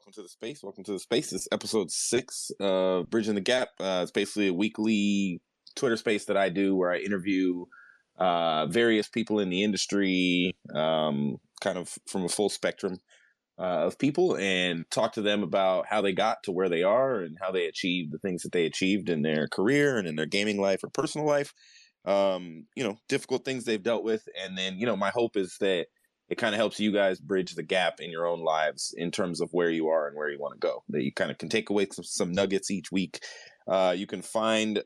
welcome to the space. Welcome to the space. This is episode six of Bridging the Gap. Uh, it's basically a weekly Twitter space that I do where I interview uh, various people in the industry, um, kind of from a full spectrum uh, of people, and talk to them about how they got to where they are and how they achieved the things that they achieved in their career and in their gaming life or personal life. Um, you know, difficult things they've dealt with, and then you know, my hope is that it kind of helps you guys bridge the gap in your own lives in terms of where you are and where you want to go. That you kind of can take away some, some nuggets each week. Uh, you can find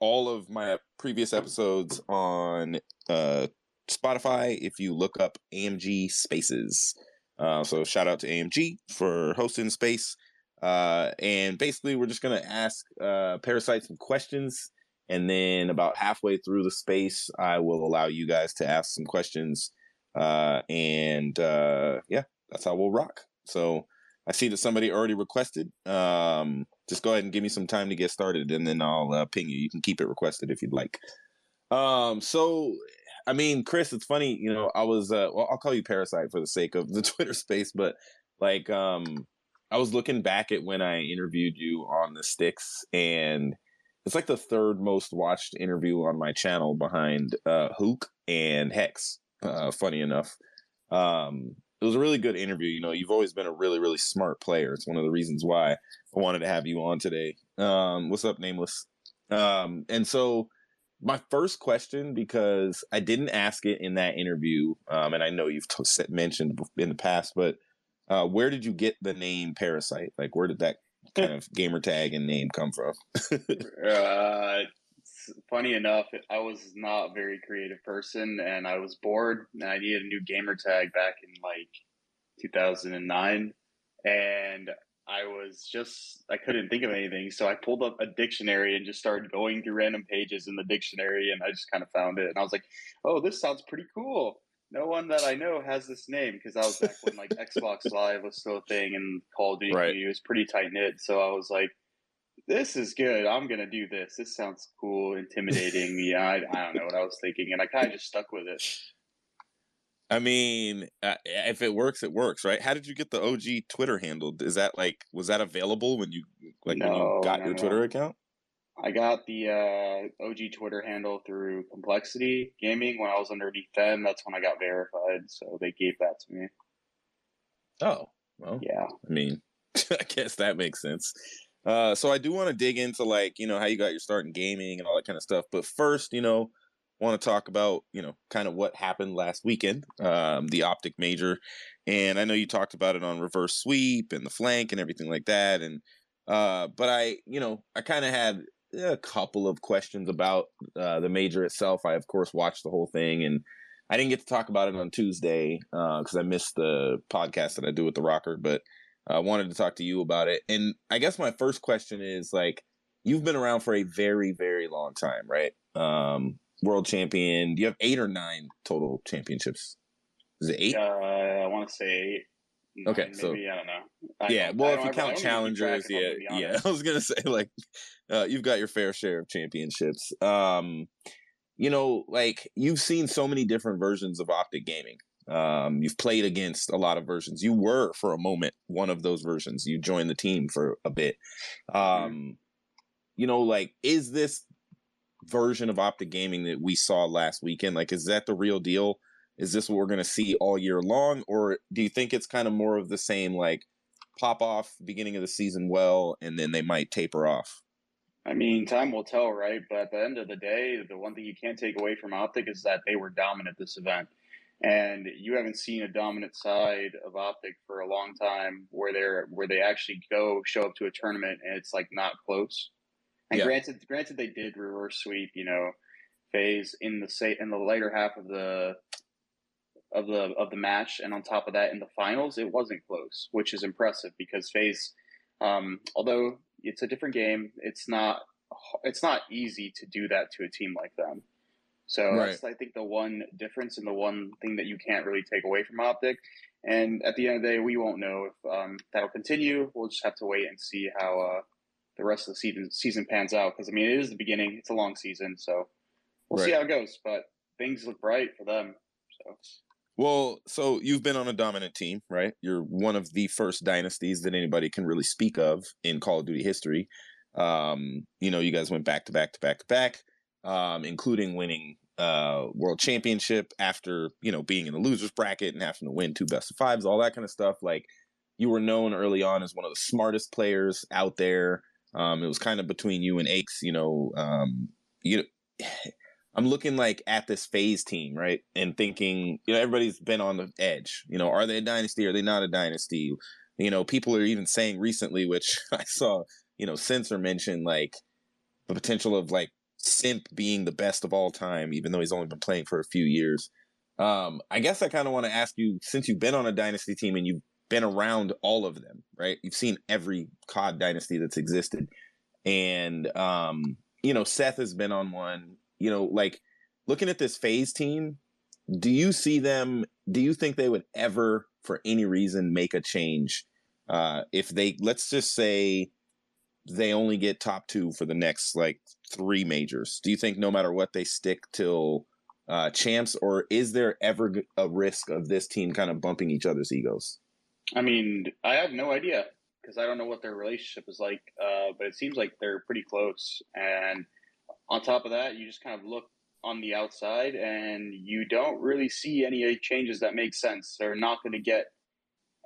all of my previous episodes on uh, Spotify if you look up AMG Spaces. Uh, so shout out to AMG for hosting space. Uh, and basically, we're just gonna ask uh, Parasite some questions, and then about halfway through the space, I will allow you guys to ask some questions uh, and uh, yeah, that's how we'll rock. So I see that somebody already requested. Um, just go ahead and give me some time to get started, and then I'll uh, ping you. You can keep it requested if you'd like. Um, so I mean, Chris, it's funny, you know, I was uh, well, I'll call you Parasite for the sake of the Twitter space, but like, um, I was looking back at when I interviewed you on the sticks, and it's like the third most watched interview on my channel behind uh, Hook and Hex uh, funny enough. Um, it was a really good interview. You know, you've always been a really, really smart player. It's one of the reasons why I wanted to have you on today. Um, what's up, Nameless? Um, and so my first question, because I didn't ask it in that interview, um, and I know you've t- mentioned in the past, but uh, where did you get the name Parasite? Like, where did that kind of gamer tag and name come from? uh, funny enough, I was not a very creative person, and I was bored, and I needed a new gamer tag back in like 2009, and I was just I couldn't think of anything, so I pulled up a dictionary and just started going through random pages in the dictionary, and I just kind of found it, and I was like, "Oh, this sounds pretty cool." No one that I know has this name because I was back when like Xbox Live was still a thing and Call of Duty right. was pretty tight knit. So I was like, this is good. I'm gonna do this. This sounds cool, intimidating. yeah, I, I don't know what I was thinking, and I kind of just stuck with it. I mean, uh, if it works, it works, right? How did you get the OG Twitter handle? Is that like was that available when you like no, when you got no, your no. Twitter account? I got the uh, OG Twitter handle through Complexity Gaming when I was underneath them. That's when I got verified, so they gave that to me. Oh, well, yeah. I mean, I guess that makes sense. Uh, so I do want to dig into like you know how you got your start in gaming and all that kind of stuff. But first, you know, want to talk about you know kind of what happened last weekend, um, the Optic Major, and I know you talked about it on reverse sweep and the flank and everything like that. And uh, but I you know I kind of had a couple of questions about uh, the major itself. I of course watched the whole thing and. I didn't get to talk about it on Tuesday because uh, I missed the podcast that I do with the Rocker, but I wanted to talk to you about it. And I guess my first question is like, you've been around for a very, very long time, right? Um, world champion. Do you have eight or nine total championships? Is it eight? Uh, I want to say eight. Nine, okay, so maybe, I don't know. I yeah, don't, well, if you count challengers, yeah, yeah. I was gonna say like, uh, you've got your fair share of championships. Um, you know, like you've seen so many different versions of Optic Gaming. Um, you've played against a lot of versions. You were for a moment one of those versions. You joined the team for a bit. Um, you know, like is this version of Optic Gaming that we saw last weekend? Like, is that the real deal? Is this what we're going to see all year long, or do you think it's kind of more of the same, like pop off beginning of the season well, and then they might taper off? I mean, time will tell, right? But at the end of the day, the one thing you can't take away from Optic is that they were dominant this event and you haven't seen a dominant side of Optic for a long time where they're where they actually go show up to a tournament and it's like not close. And yeah. granted, granted they did reverse sweep, you know, FaZe in the say in the later half of the of the of the match, and on top of that, in the finals, it wasn't close, which is impressive because FaZe, um, although it's a different game, it's not it's not easy to do that to a team like them. So right. that's I think the one difference and the one thing that you can't really take away from Optic. And at the end of the day, we won't know if um, that'll continue. We'll just have to wait and see how uh, the rest of the season season pans out. Because I mean, it is the beginning; it's a long season, so we'll right. see how it goes. But things look bright for them. So Well, so you've been on a dominant team, right? You're one of the first dynasties that anybody can really speak of in Call of Duty history. Um, you know, you guys went back to back to back to back, um, including winning uh world championship after, you know, being in the losers bracket and having to win two best of fives, all that kind of stuff. Like you were known early on as one of the smartest players out there. Um, it was kind of between you and Aches, you know, um, you I'm looking like at this FaZe team, right? And thinking, you know, everybody's been on the edge. You know, are they a dynasty? Are they not a dynasty? You know, people are even saying recently, which I saw, you know, Censor mention like the potential of like Simp being the best of all time, even though he's only been playing for a few years. Um, I guess I kind of want to ask you, since you've been on a dynasty team and you've been around all of them, right? You've seen every COD dynasty that's existed. And um, you know, Seth has been on one you know, like looking at this FaZe team, do you see them? Do you think they would ever, for any reason, make a change? Uh, if they, let's just say, they only get top two for the next like three majors. Do you think no matter what they stick till uh, champs, or is there ever a risk of this team kind of bumping each other's egos? I mean, I have no idea because I don't know what their relationship is like, uh, but it seems like they're pretty close. And on top of that, you just kind of look on the outside and you don't really see any changes that make sense. They're not going to get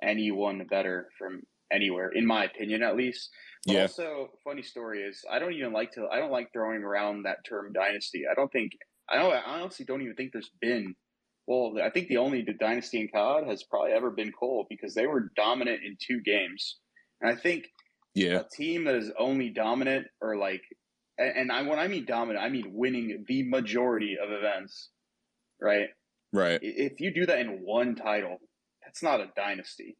anyone better from anywhere, in my opinion, at least. But yeah. also, funny story is I don't even like to I don't like throwing around that term dynasty. I don't think I don't I honestly don't even think there's been well, I think the only dynasty in COD has probably ever been coL because they were dominant in two games. And I think yeah. a team that is only dominant or like and I when I mean dominant, I mean winning the majority of events, right? Right. If you do that in one title, that's not a dynasty.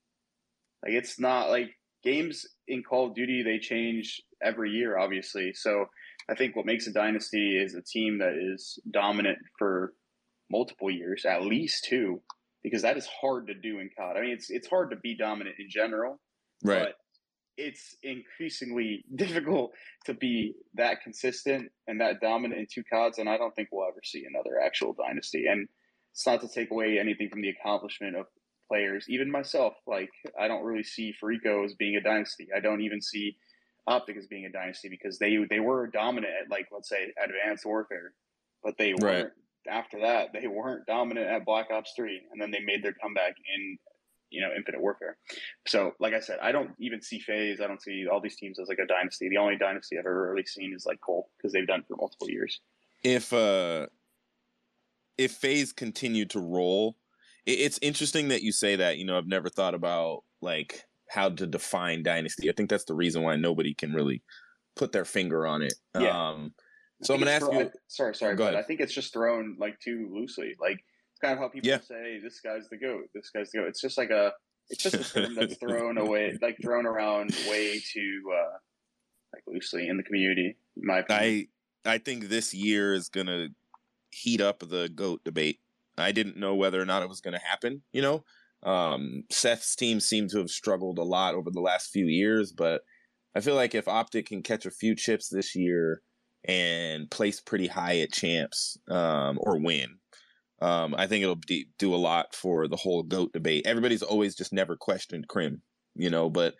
Like it's not like games in Call of Duty they change every year, obviously. So I think what makes a dynasty is a team that is dominant for multiple years, at least two, because that is hard to do in COD. I mean, it's it's hard to be dominant in general, right? But it's increasingly difficult to be that consistent and that dominant in two CODs, and I don't think we'll ever see another actual dynasty. And it's not to take away anything from the accomplishment of players, even myself. Like I don't really see Fariko as being a dynasty. I don't even see Optic as being a dynasty because they they were dominant at like let's say Advanced Warfare, but they weren't. Right. After that, they weren't dominant at Black Ops Three, and then they made their comeback in you know Infinite Warfare. So, like I said, I don't even see FaZe. I don't see all these teams as like a dynasty. The only dynasty I've ever really seen is like coL because they've done it for multiple years. If uh, if FaZe continued to roll, it's interesting that you say that. You know, I've never thought about like how to define dynasty. I think that's the reason why nobody can really put their finger on it. Yeah. Um, so I'm going to ask you. I, sorry, sorry, but I think it's just thrown like too loosely. Like it's kind of how people yeah. say this guy's the goat. This guy's the goat. It's just like a it's just a term that's thrown away, like thrown around way too uh, like loosely in the community. In my opinion. I I think this year is gonna heat up the goat debate. I didn't know whether or not it was gonna happen. You know, um, Seth's team seemed to have struggled a lot over the last few years, but I feel like if Optic can catch a few chips this year and place pretty high at champs um, or win, um, I think it'll do a lot for the whole goat debate. Everybody's always just never questioned Crim, you know, but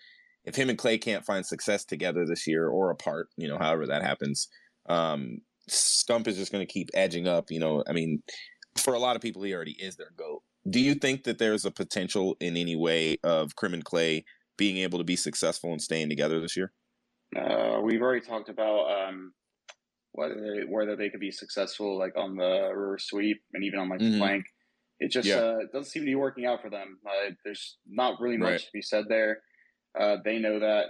if him and Clay can't find success together this year or apart, you know, however that happens, um, Scump is just going to keep edging up. You know, I mean, for a lot of people, he already is their goat. Do you think that there's a potential in any way of Crim and Clay being able to be successful and staying together this year? Uh, we've already talked about um, whether they, whether they could be successful like on the reverse sweep and even on like mm-hmm. the flank. It just yeah. uh, doesn't seem to be working out for them. Uh, there's not really much right. to be said there. Uh, they know that.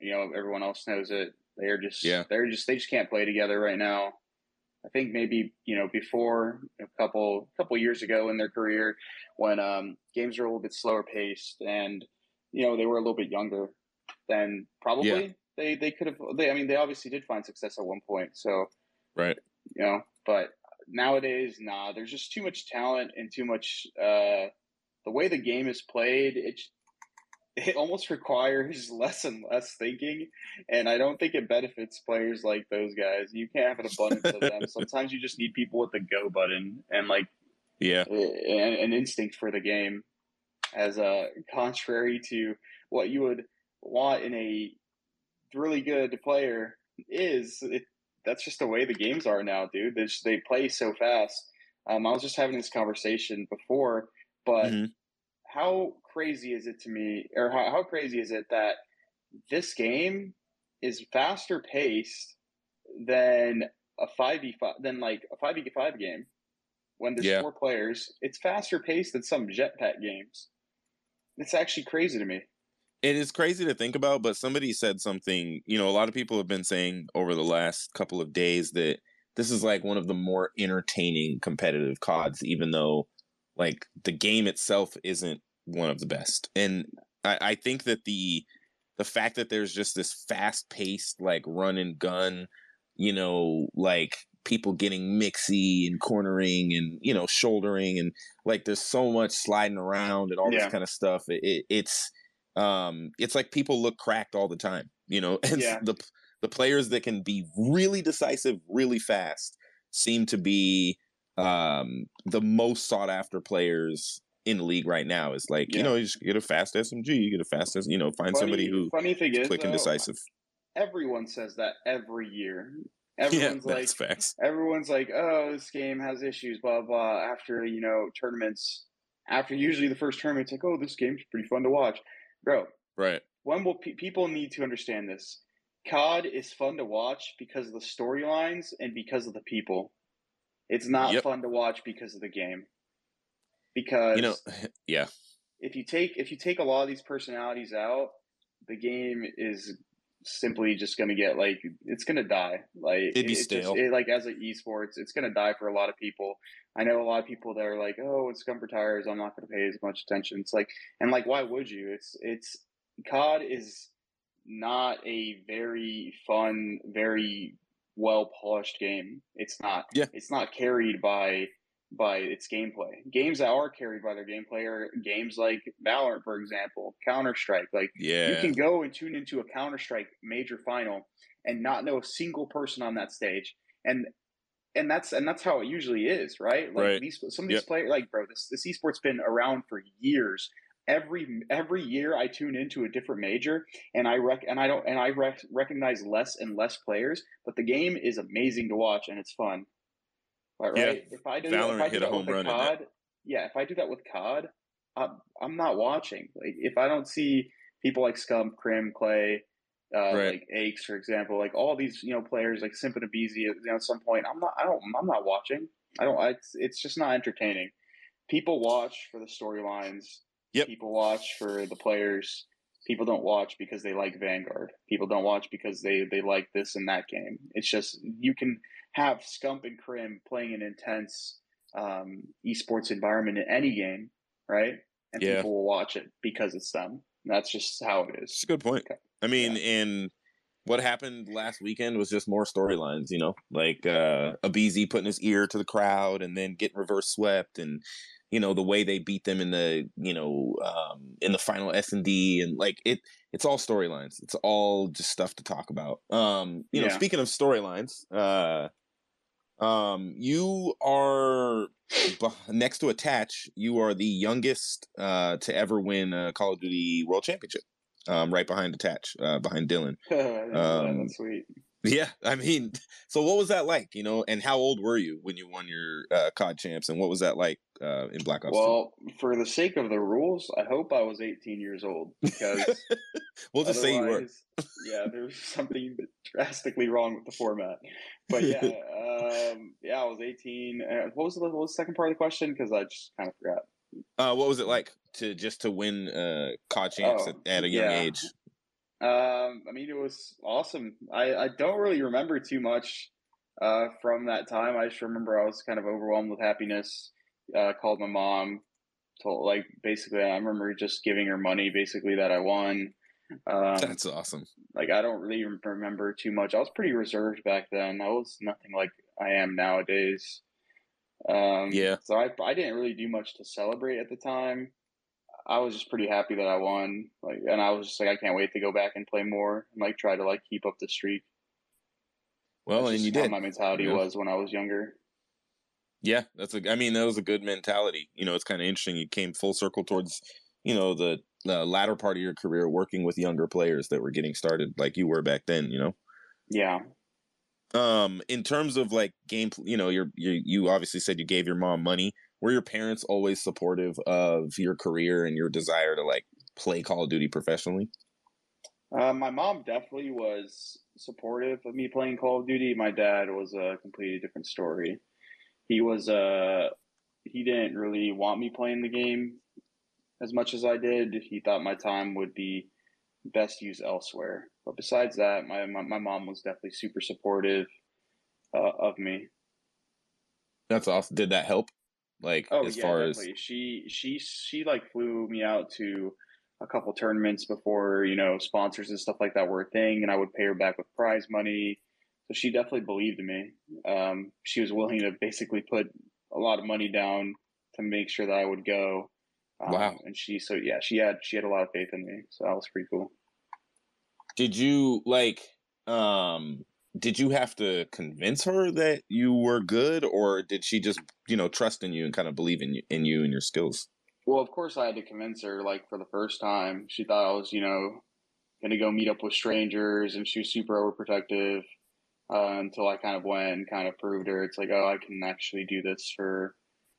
You know, everyone else knows it. They're just yeah. they're just they just can't play together right now. I think maybe you know before a couple couple years ago in their career when um, games were a little bit slower paced and you know they were a little bit younger, then probably yeah they they could have. They I mean, they obviously did find success at one point. So right, you know, but nowadays, nah, there's just too much talent and too much. Uh, the way the game is played, it it almost requires less and less thinking, and I don't think it benefits players like those guys. You can't have an abundance of them. Sometimes you just need people with the go button, and like Yeah. An, an instinct for the game, as a contrary to what you would want in a really good player is. It, that's just the way the games are now, dude. They just, they play so fast. Um, I was just having this conversation before, but mm-hmm. how crazy is it to me, or how, how crazy is it that this game is faster paced than a five v five than like a five v five game when there's yeah. four players. It's faster paced than some jetpack games. It's actually crazy to me. It is crazy to think about, but somebody said something. You know, a lot of people have been saying over the last couple of days that this is like one of the more entertaining competitive CODs, even though like the game itself isn't one of the best. And I, I think that the the fact that there's just this fast paced like run and gun, you know, like people getting mixy and cornering and you know shouldering and like there's so much sliding around and all yeah. this kind of stuff. It, it, it's um it's like people look cracked all the time, you know, and yeah. the the players that can be really decisive really fast seem to be um the most sought after players in the league right now is like yeah. you know you just get a fast SMG, you get a fast you know find funny, somebody who funny thing is quick though, and decisive. Everyone says that every year. Everyone's yeah, like facts. everyone's like, oh, this game has issues, blah blah. After you know tournaments, after usually the first tournament, it's like, oh, this game's pretty fun to watch, bro. Right. When will pe- people need to understand this? COD is fun to watch because of the storylines and because of the people. It's not yep. fun to watch because of the game because you know, yeah. If you take if you take a lot of these personalities out, the game is simply just going to get like it's going to die. Like it'd be it, stale. Just, it, like as an esports, it's going to die for a lot of people. I know a lot of people that are like, "Oh, it's scum for tires. I'm not going to pay as much attention." It's like, and like, why would you? It's it's COD is not a very fun, very well polished game. It's not. Yeah. It's not carried by by its gameplay. Games that are carried by their gameplay are games like Valorant, for example, Counter Strike. Like yeah. you can go and tune into a Counter Strike major final and not know a single person on that stage. And and that's and that's how it usually is, right? Like right. these some of these yep. players like bro, this this esports been around for years. Every every year I tune into a different major and I rec and I don't and I rec- recognize less and less players, but the game is amazing to watch and it's fun. Right, yeah. right. If I do, Valorant if I do hit a home run. COD, yeah, if I do that with COD, I'm, I'm not watching. Like if I don't see people like Scump, Crim, Clay, uh, right. like Aches, for example, like all these you know players like Busy, you know, at some point, I'm not. I don't. I'm not watching. I don't. It's it's just not entertaining. People watch for the storylines. Yep. People watch for the players. People don't watch because they like Vanguard. People don't watch because they they like this and that game. It's just you can have Scump and Crim playing an intense um, esports environment in any game, right? And yeah. people will watch it because it's them. That's just how it is. It's a good point. Okay. I mean, yeah. in what happened last weekend was just more storylines, you know, like uh aBeZy putting his ear to the crowd and then getting reverse swept and you know the way they beat them in the you know um in the final S&D and like it it's all storylines. It's all just stuff to talk about. Um you know, speaking of storylines, uh um, you are next to attach. You are the youngest uh, to ever win a Call of Duty World Championship. Um, right behind attach, uh, behind Dylan. um, that's sweet. Yeah, I mean, so what was that like? You know, and how old were you when you won your uh, COD champs, and what was that like uh, in Black Ops? Well, 2? for the sake of the rules, I hope I was 18 years old because we'll just say you were. yeah, there's something drastically wrong with the format. But yeah, um, yeah, I was 18. Uh, what was the what was the second part of the question? Because I just kind of forgot. Uh, what was it like to just to win uh, COD champs oh, at, at, a young yeah. age? Um, I mean, it was awesome. I, I don't really remember too much uh, from that time. I just remember I was kind of overwhelmed with happiness. Uh, called my mom, told like basically I remember just giving her money basically that I won. Um, That's awesome. Like I don't really remember too much. I was pretty reserved back then. I was nothing like I am nowadays. Um, yeah. So I I didn't really do much to celebrate at the time. I was just pretty happy that I won. Like, and I was just like, I can't wait to go back and play more and like try to like keep up the streak. Well, That's and you did. My mentality yeah. was when I was younger. Yeah, that's a. I mean, that was a good mentality. You know, it's kind of interesting. You came full circle towards, you know, the, the latter part of your career working with younger players that were getting started, like you were back then. You know. Yeah. Um, in terms of like game, you know, you're you you obviously said you gave your mom money. Were your parents always supportive of your career and your desire to like play Call of Duty professionally? Uh, my mom definitely was supportive of me playing Call of Duty. My dad was a completely different story. He was uh he didn't really want me playing the game as much as I did. He thought my time would be best used elsewhere. But besides that, my my, my mom was definitely super supportive uh, of me. That's awesome. Did that help? Like oh, as yeah, far definitely. as she she she like flew me out to a couple tournaments before you know sponsors and stuff like that were a thing, and I would pay her back with prize money. So she definitely believed in me. Um, she was willing to basically put a lot of money down to make sure that I would go. Um, Wow. And she so yeah she had she had a lot of faith in me. So that was pretty cool. did you like um did you have to convince her that you were good or did she just you know trust in you and kind of believe in you in you and your skills Well, of course I had to convince her. Like for the first time, she thought I was you know going to go meet up with strangers, and she was super overprotective. Uh, until I kind of went and kind of proved her it's like, oh, I can actually do this for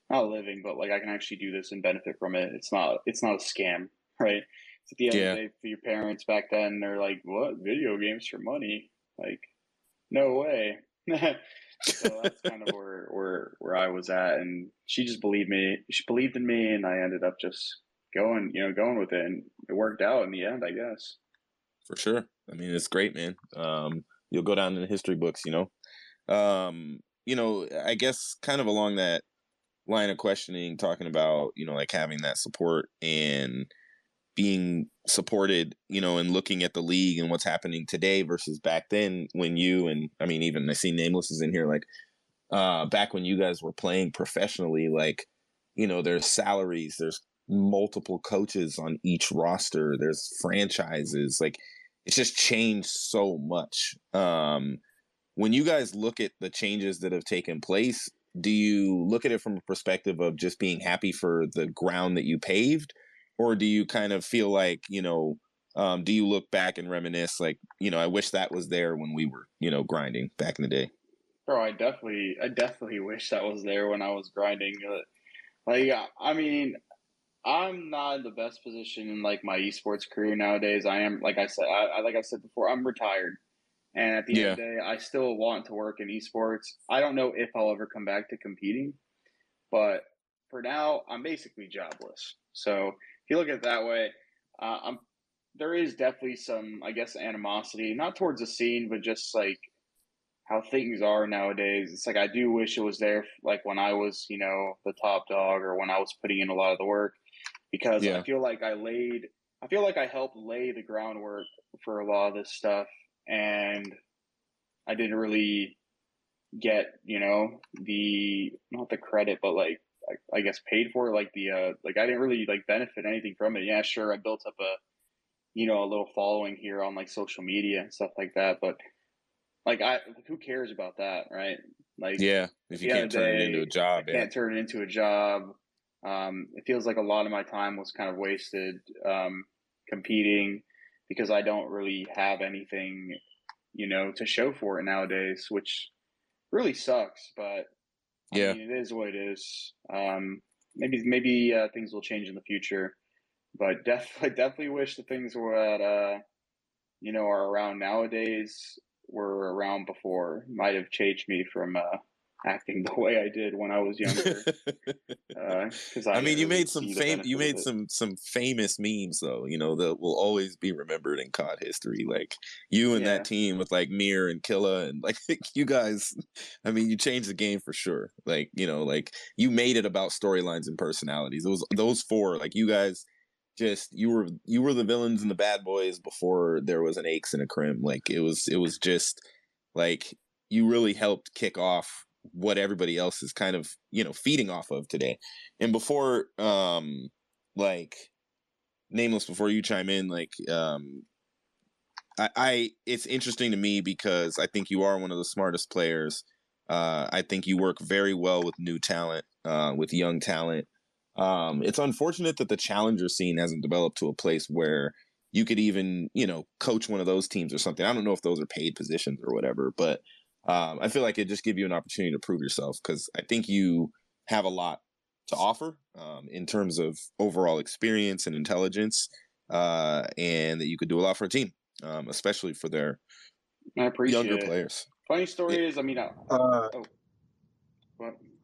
not a living, but like I can actually do this and benefit from it. It's not it's not a scam, right? It's at the end Yeah. of the day for your parents back then, they're like, What? Video games for money? Like, no way. so that's kind of where, where where I was at and she just believed me she believed in me and I ended up just going, you know, going with it and it worked out in the end, I guess. for sure i mean it's great man um you'll go down in the history books you know um you know i guess kind of along that line of questioning talking about you know like having that support and being supported you know and looking at the league and what's happening today versus back then when you and i mean even i see nameless is in here like uh back when you guys were playing professionally like you know there's salaries there's multiple coaches on each roster there's franchises like it's just changed so much. Um when you guys look at the changes that have taken place do you look at it from a perspective of just being happy for the ground that you paved or do you kind of feel like you know um, do you look back and reminisce like you know i wish that was there when we were you know grinding back in the day Bro, I definitely, I definitely wish that was there when I was grinding. Like, I mean, I'm not in the best position in like my esports career nowadays. I am, like I said, I, like I said before, I'm retired, and at the end of the day, I still want to work in esports. I don't know if I'll ever come back to competing, but for now, I'm basically jobless. So you look at it that way, uh, I'm there is definitely some, I guess, animosity, not towards the scene, but just like how things are nowadays. It's like I do wish it was there, like when I was, you know, the top dog or when I was putting in a lot of the work, because Yeah. I feel like I laid, I feel like I helped lay the groundwork for a lot of this stuff, and I didn't really get, you know, the not the credit, but like I, I guess paid for it, like the uh, like I didn't really like benefit anything from it. Yeah, sure, I built up a, you know, a little following here on like social media and stuff like that, but like I who cares about that, right? Like yeah if you can't turn it into a job I yeah can't turn it into a job. Um, it feels like a lot of my time was kind of wasted um, competing because I don't really have anything, you know, to show for it nowadays, which really sucks. But I Yeah. mean, it is what it is. Um, maybe maybe uh, things will change in the future, but definitely definitely wish the things were at uh, you know are around nowadays were around before. Might have changed me from uh, acting the way I did when I was younger. Uh, because I, I mean, you made some. You made some some famous memes though. You know that will always be remembered in COD history. Like you and Yeah. that team with like Mir and Killa and like you guys. I mean, you changed the game for sure. Like you know, like you made it about storylines and personalities. It was those four. Like you guys, just you were you were the villains and the bad boys before there was an Aches and a Crim. Like it was it was just like you really helped kick off what everybody else is kind of you know feeding off of today and before um like nameless before you chime in like um I, I it's interesting to me because i think you are one of the smartest players Uh, I think you work very well with new talent, uh, with young talent. Um, it's unfortunate that the challenger scene hasn't developed to a place where you could even, you know, coach one of those teams or something. I don't know if those are paid positions or whatever, but um, I feel like it just give you an opportunity to prove yourself because I think you have a lot to offer um, in terms of overall experience and intelligence, uh, and that you could do a lot for a team, um, especially for their younger it. players. Funny story yeah. is, I mean, uh, uh, oh,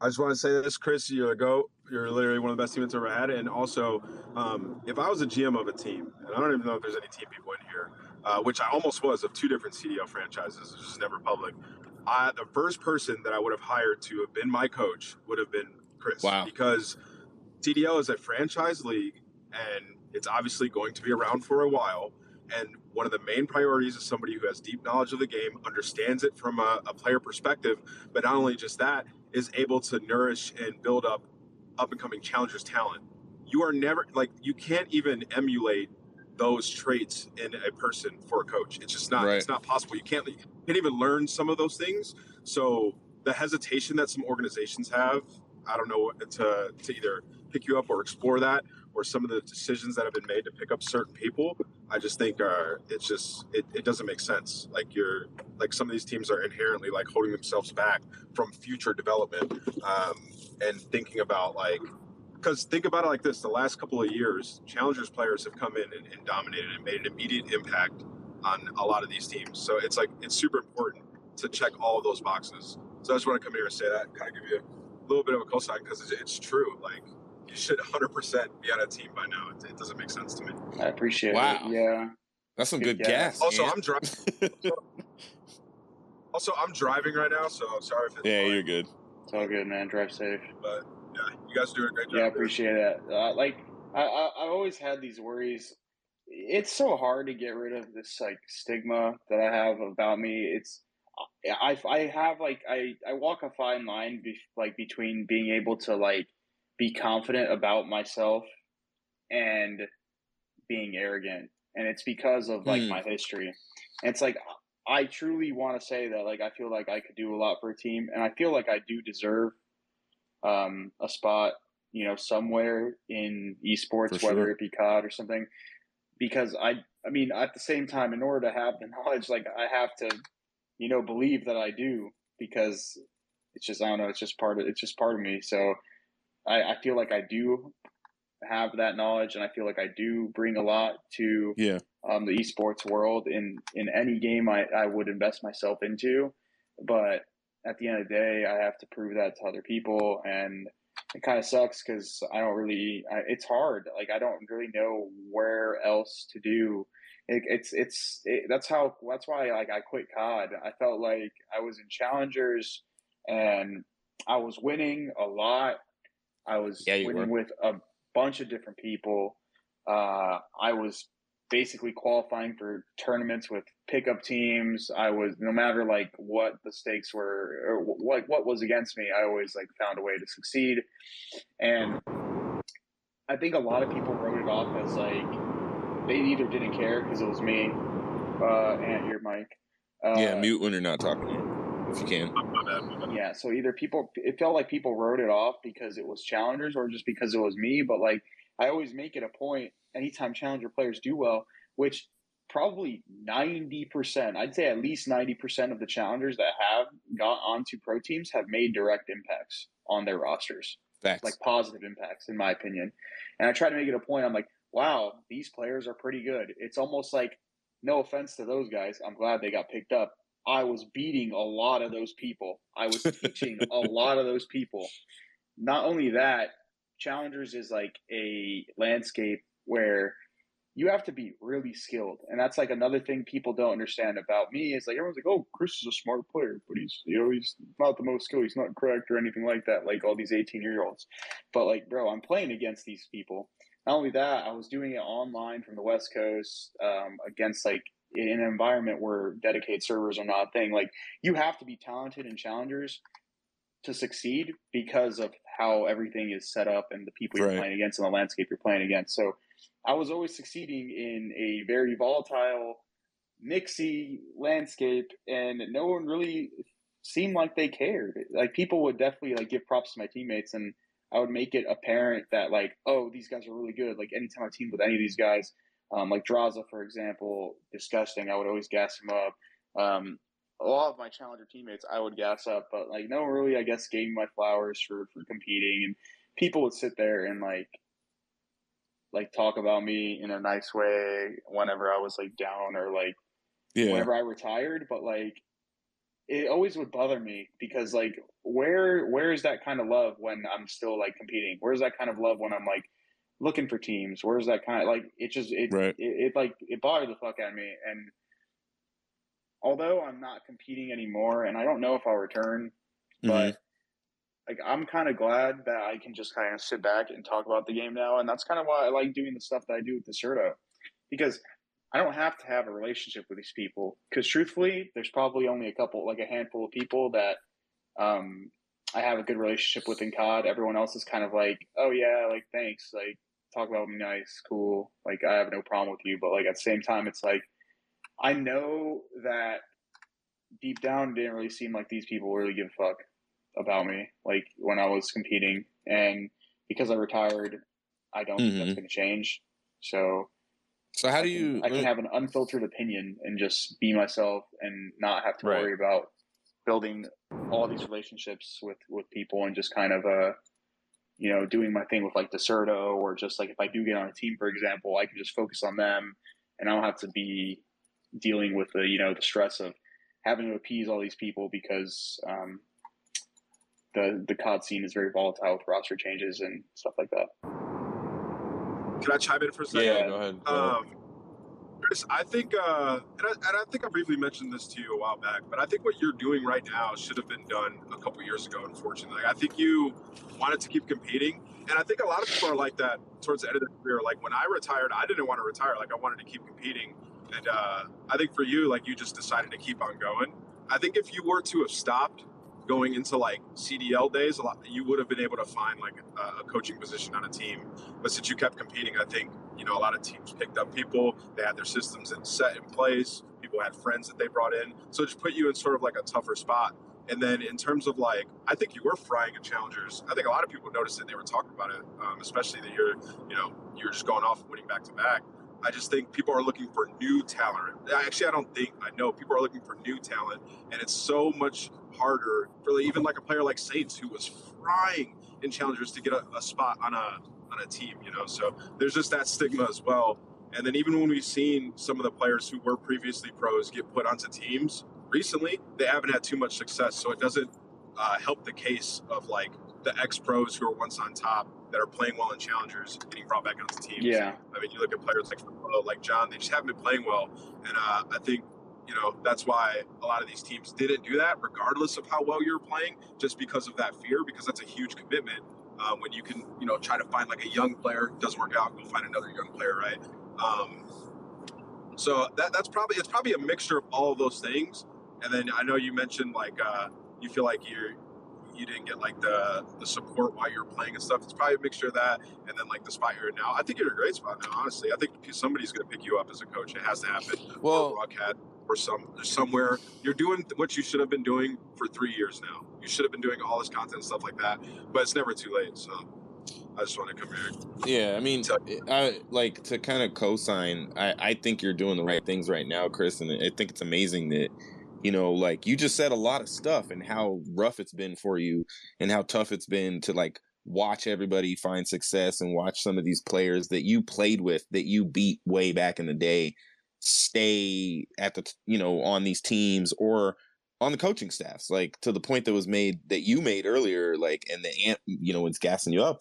I just want to say this, Chris. You're a go. You're literally one of the best teammates I've ever had. And also, um, if I was a GM of a team, and I don't even know if there's any team people in here, uh, which I almost was of two different CDL franchises, it's just never public. I, the first person that I would have hired to have been my coach would have been Chris. Wow. Because CDL is a franchise league, and it's obviously going to be around for a while. And one of the main priorities is somebody who has deep knowledge of the game, understands it from a, a player perspective, but not only just that, is able to nourish and build up up and coming challengers talent. You are never like you can't even emulate those traits in a person for a coach. It's just not right. it's not possible. You can't you can't even learn some of those things. So the hesitation that some organizations have, I don't know to to either pick you up or explore that, or some of the decisions that have been made to pick up certain people, I just think are it's just it, it doesn't make sense. Like you're like some of these teams are inherently like holding themselves back from future development um, and thinking about like because think about it like this: the last couple of years, challengers players have come in and, and dominated and made an immediate impact on a lot of these teams. So it's like it's super important to check all of those boxes. So I just want to come here and say that, kind of give you a little bit of a cosign because it's, it's true. Like you should 100% be on a team by now. It, it doesn't make sense to me. I appreciate wow. it. Yeah. That's some good, good gas. Also, I'm driving. also, I'm driving right now, so sorry if it's. Yeah, you're good. It's all good, man. Drive safe. But yeah, you guys are doing a great job. Yeah, I appreciate that. Uh, like, I, I, I've always had these worries. It's so hard to get rid of this like stigma that I have about me. It's I, I have like I, I walk a fine line be, like between being able to like be confident about myself and being arrogant and it's because of like mm. my history and it's like i truly want to say that like i feel like i could do a lot for a team and i feel like i do deserve um, a spot you know somewhere in esports for whether it be cod or something because i i mean at the same time in order to have the knowledge like i have to you know believe that i do because it's just i don't know it's just part of it's just part of me so I, I feel like I do have that knowledge and I feel like I do bring a lot to yeah. um, the esports world in, in any game I, I would invest myself into. But at the end of the day, I have to prove that to other people. And it kind of sucks because I don't really, I, it's hard. Like, I don't really know where else to do. It, it's, it's, it, that's how, that's why like I quit COD. I felt like I was in challengers and I was winning a lot I was yeah, winning were. with a bunch of different people. Uh, I was basically qualifying for tournaments with pickup teams. I was no matter like what the stakes were or like what was against me, I always like found a way to succeed. And I think a lot of people wrote it off as like they either didn't care because it was me uh, and your mic. Uh, yeah, mute when you're not talking if you can. Yeah, so either people, it felt like people wrote it off because it was challengers or just because it was me. But like, I always make it a point anytime challenger players do well, which probably 90%, I'd say at least 90% of the challengers that have got onto pro teams have made direct impacts on their rosters. Facts. Like positive impacts, in my opinion. And I try to make it a point. I'm like, wow, these players are pretty good. It's almost like, no offense to those guys. I'm glad they got picked up. I was beating a lot of those people. I was teaching a lot of those people. Not only that, Challengers is like a landscape where you have to be really skilled. And that's like another thing people don't understand about me is like everyone's like, oh, Chris is a smart player, but he's you know, he's not the most skilled, he's not correct or anything like that, like all these 18 year olds. But like, bro, I'm playing against these people. Not only that, I was doing it online from the West Coast um, against like in an environment where dedicated servers are not a thing. Like you have to be talented in challengers to succeed because of how everything is set up and the people you're playing against and the landscape you're playing against. So I was always succeeding in a very volatile, mixy landscape, and no one really seemed like they cared. Like people would definitely like give props to my teammates, and I would make it apparent that like, oh, these guys are really good. Like anytime I teamed with any of these guys, um, like Draza, for example, disgusting. I would always gas him up. Um, a lot of my challenger teammates, I would gas up, but like no one really, I guess, gave me my flowers for for competing, and people would sit there and like like talk about me in a nice way whenever I was like down or like yeah. whenever I retired, but like it always would bother me because like where where is that kind of love when I'm still like competing? Where's that kind of love when I'm like looking for teams? Where's that kind of like it just it right. it, it, like it bothered the fuck out of me and although I'm not competing anymore and I don't know if I'll return, mm-hmm. but like I'm kind of glad that I can just kind of sit back and talk about the game now and that's kind of why I like doing the stuff that I do with Dexerto because I don't have to have a relationship with these people because truthfully, there's probably only a couple, like a handful of people that um, I have a good relationship with in COD. Everyone else is kind of like, oh yeah, like thanks, like talk about me nice, cool, like I have no problem with you. But like at the same time, it's like I know that deep down, didn't really seem like these people really give a fuck about me, like when I was competing, and because I retired, I don't mm-hmm. think that's mm-hmm. going to change. So so how do you? I can, I can have an unfiltered opinion and just be myself and not have to right. worry about building all these relationships with with people and just kind of uh you know doing my thing with like Dexerto or just like if I do get on a team for example I can just focus on them and I don't have to be dealing with the you know the stress of having to appease all these people because um, the the COD scene is very volatile with roster changes and stuff like that. Can I chime in for a second? Yeah, go ahead. Go um, ahead. Chris, I think, uh, and, I, and I think I briefly mentioned this to you a while back, but I think what you're doing right now should have been done a couple years ago. Unfortunately, I think you wanted to keep competing, and I think a lot of people are like that towards the end of their career. Like when I retired, I didn't want to retire; like I wanted to keep competing, and uh, I think for you, like you just decided to keep on going. I think if you were to have stopped going into like CDL days, a lot you would have been able to find like a, a, coaching position on a team. But since you kept competing, I think you know a lot of teams picked up people. They had their systems in set in place. People had friends that they brought in, so it just put you in sort of like a tougher spot. And then in terms of like, I think you were frying in challengers. I think a lot of people noticed it. They were talking about it, um, especially that you're, you know, you're just going off winning back to back. I just think people are looking for new talent. Actually, I don't think I know people are looking for new talent, and it's so much harder for like, even like a player like Saints who was frying in challengers to get a, a spot on a on a team. You know, so there's just that stigma as well. And then even when we've seen some of the players who were previously pros get put onto teams recently, they haven't had too much success. So it doesn't uh, help the case of like the ex pros who are once on top that are playing well in challengers getting brought back onto teams. Yeah. I mean, you look at players like like John, they just haven't been playing well, and uh, I think you know that's why a lot of these teams didn't do that, regardless of how well you're playing, just because of that fear, because that's a huge commitment. Uh, when you can, you know, try to find like a young player, doesn't work out, go find another young player, right? Um, so that, that's probably it's probably a mixture of all of those things. And then I know you mentioned like uh, you feel like you're you didn't get like the the support while you were playing and stuff. It's probably a mixture of that and then like the spot you're in now. I think you're in a great spot now. Honestly, I think somebody's going to pick you up as a coach. It has to happen. Well, or some somewhere. You're doing what you should have been doing for three years now. You should have been doing all this content and stuff like that, but it's never too late. So. I just want to come here. Yeah, I mean, I like to kind of co-sign. I, I think you're doing the right things right now, Chris, and I think it's amazing that you know like you just said a lot of stuff and how rough it's been for you and how tough it's been to like watch everybody find success and watch some of these players that you played with that you beat way back in the day stay at the you know on these teams or on the coaching staffs like to the point that was made that you made earlier like and the amp, you know it's gassing you up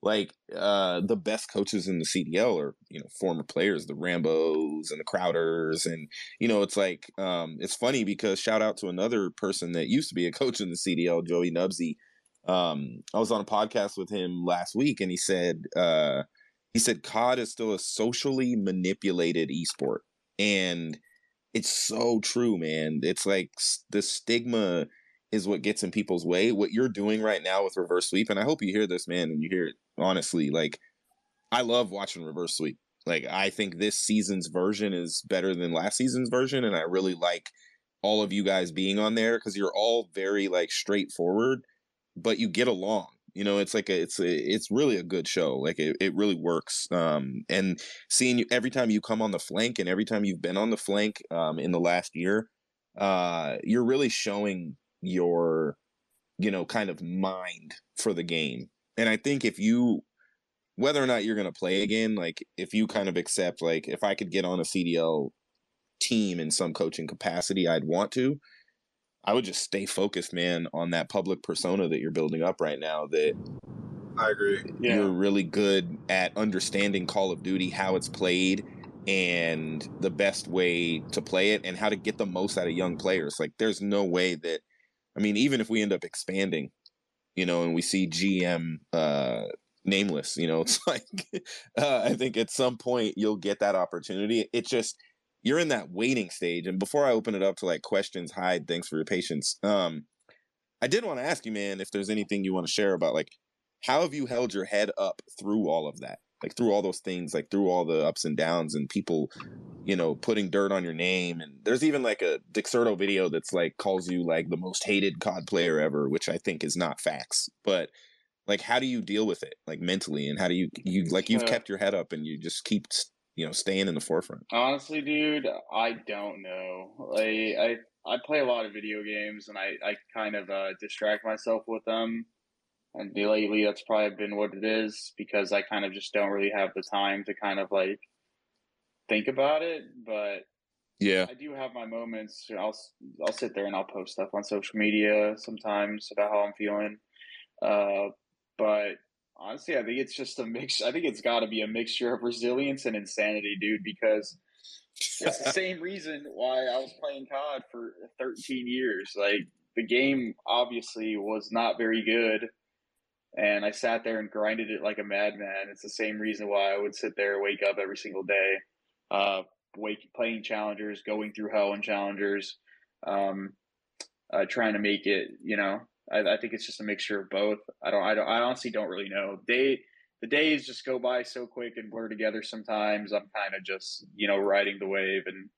like uh the best coaches in the CDL are you know former players the Rambos and the Crowders and you know it's like um it's funny because shout out to another person that used to be a coach in the CDL Joey Nubsy um I was on a podcast with him last week and he said uh he said COD is still a socially manipulated esport and it's so true man it's like the stigma is what gets in people's way. What you're doing right now with reverse sweep, and I hope you hear this, man, and you hear it honestly. Like, I love watching reverse sweep. Like, I think this season's version is better than last season's version, and I really like all of you guys being on there because you're all very like straightforward, but you get along. You know, it's like a, it's a, it's really a good show. Like it, it really works. Um, and seeing you every time you come on the flank and every time you've been on the flank, um, in the last year, uh, you're really showing your, you know, kind of mind for the game. And I think if you, whether or not you're going to play again, like if you kind of accept, like if I could get on a CDL team in some coaching capacity, I'd want to. I would just stay focused, man, on that public persona that you're building up right now. That I agree. Yeah. You're really good at understanding Call of Duty, how it's played, and the best way to play it, and how to get the most out of young players. Like, there's no way that, I mean, even if we end up expanding, you know, and we see GM uh, nameless, you know, it's like, uh, I think at some point you'll get that opportunity. It just, you're in that waiting stage. And before I open it up to like questions, Hyde, thanks for your patience. Um, I did want to ask you, man, if there's anything you want to share about like how have you held your head up through all of that? Like through all those things, like through all the ups and downs and people, you know, putting dirt on your name. And there's even like a Dexerto video that's like calls you like the most hated COD player ever, which I think is not facts. But like how do you deal with it like mentally and how do you you like you've kept your head up and you just keep you know staying in the forefront? Honestly, dude, I don't know. Like I I play a lot of video games and I I kind of uh, distract myself with them. And lately, that's probably been what it is because I kind of just don't really have the time to kind of like think about it. But yeah, I do have my moments. I'll I'll sit there and I'll post stuff on social media sometimes about how I'm feeling. Uh, but honestly, I think it's just a mix. I think it's got to be a mixture of resilience and insanity, dude. Because it's the same reason why I was playing COD for 13 years. Like the game obviously was not very good, and I sat there and grinded it like a madman. It's the same reason why I would sit there, wake up every single day, uh, wake playing challengers, going through hell and challengers, um, uh, trying to make it. You know, I, I, think it's just a mixture of both. I don't, I don't, I honestly don't really know. Day, the days just go by so quick and blur together. Sometimes I'm kind of just, you know, riding the wave and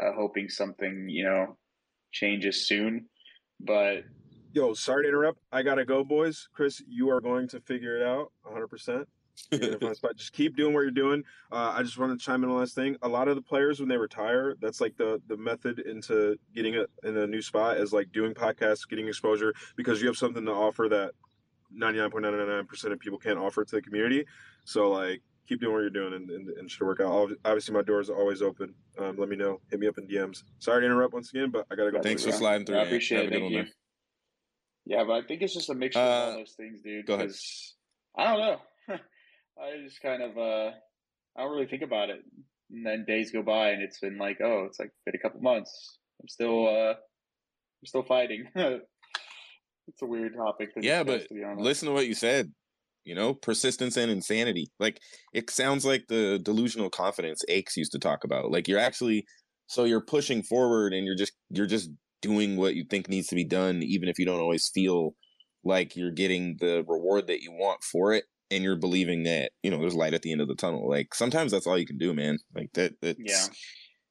uh, hoping something, you know, changes soon. But yo, sorry to interrupt. I gotta go, boys. Chris, you are going to figure it out 100. percent spot. Just keep doing what you're doing. Uh, I just want to chime in on last thing. A lot of the players when they retire, that's like the the method into getting it in a new spot is like doing podcasts, getting exposure because you have something to offer that 99.999% of people can't offer to the community. So like keep doing what you're doing and, and, and should work out. Obviously, my doors are always open. Um, let me know. Hit me up in DMs. Sorry to interrupt once again, but I gotta go. Thanks for sliding through. I appreciate it. Thank you. Yeah, but I think it's just a mixture uh, of all uh, those things, dude. Go ahead. I don't know. I just kind of uh, I don't really think about it, and then days go by, and it's been like, oh, it's like been a couple months. I'm still uh, I'm still fighting. it's a weird topic. To yeah, but to listen to what you said. You know, persistence and insanity. Like it sounds like the delusional confidence Aches used to talk about. Like you're actually so you're pushing forward and you're just you're just doing what you think needs to be done, even if you don't always feel like you're getting the reward that you want for it and you're believing that you know there's light at the end of the tunnel. Like sometimes that's all you can do man. Like that yeah.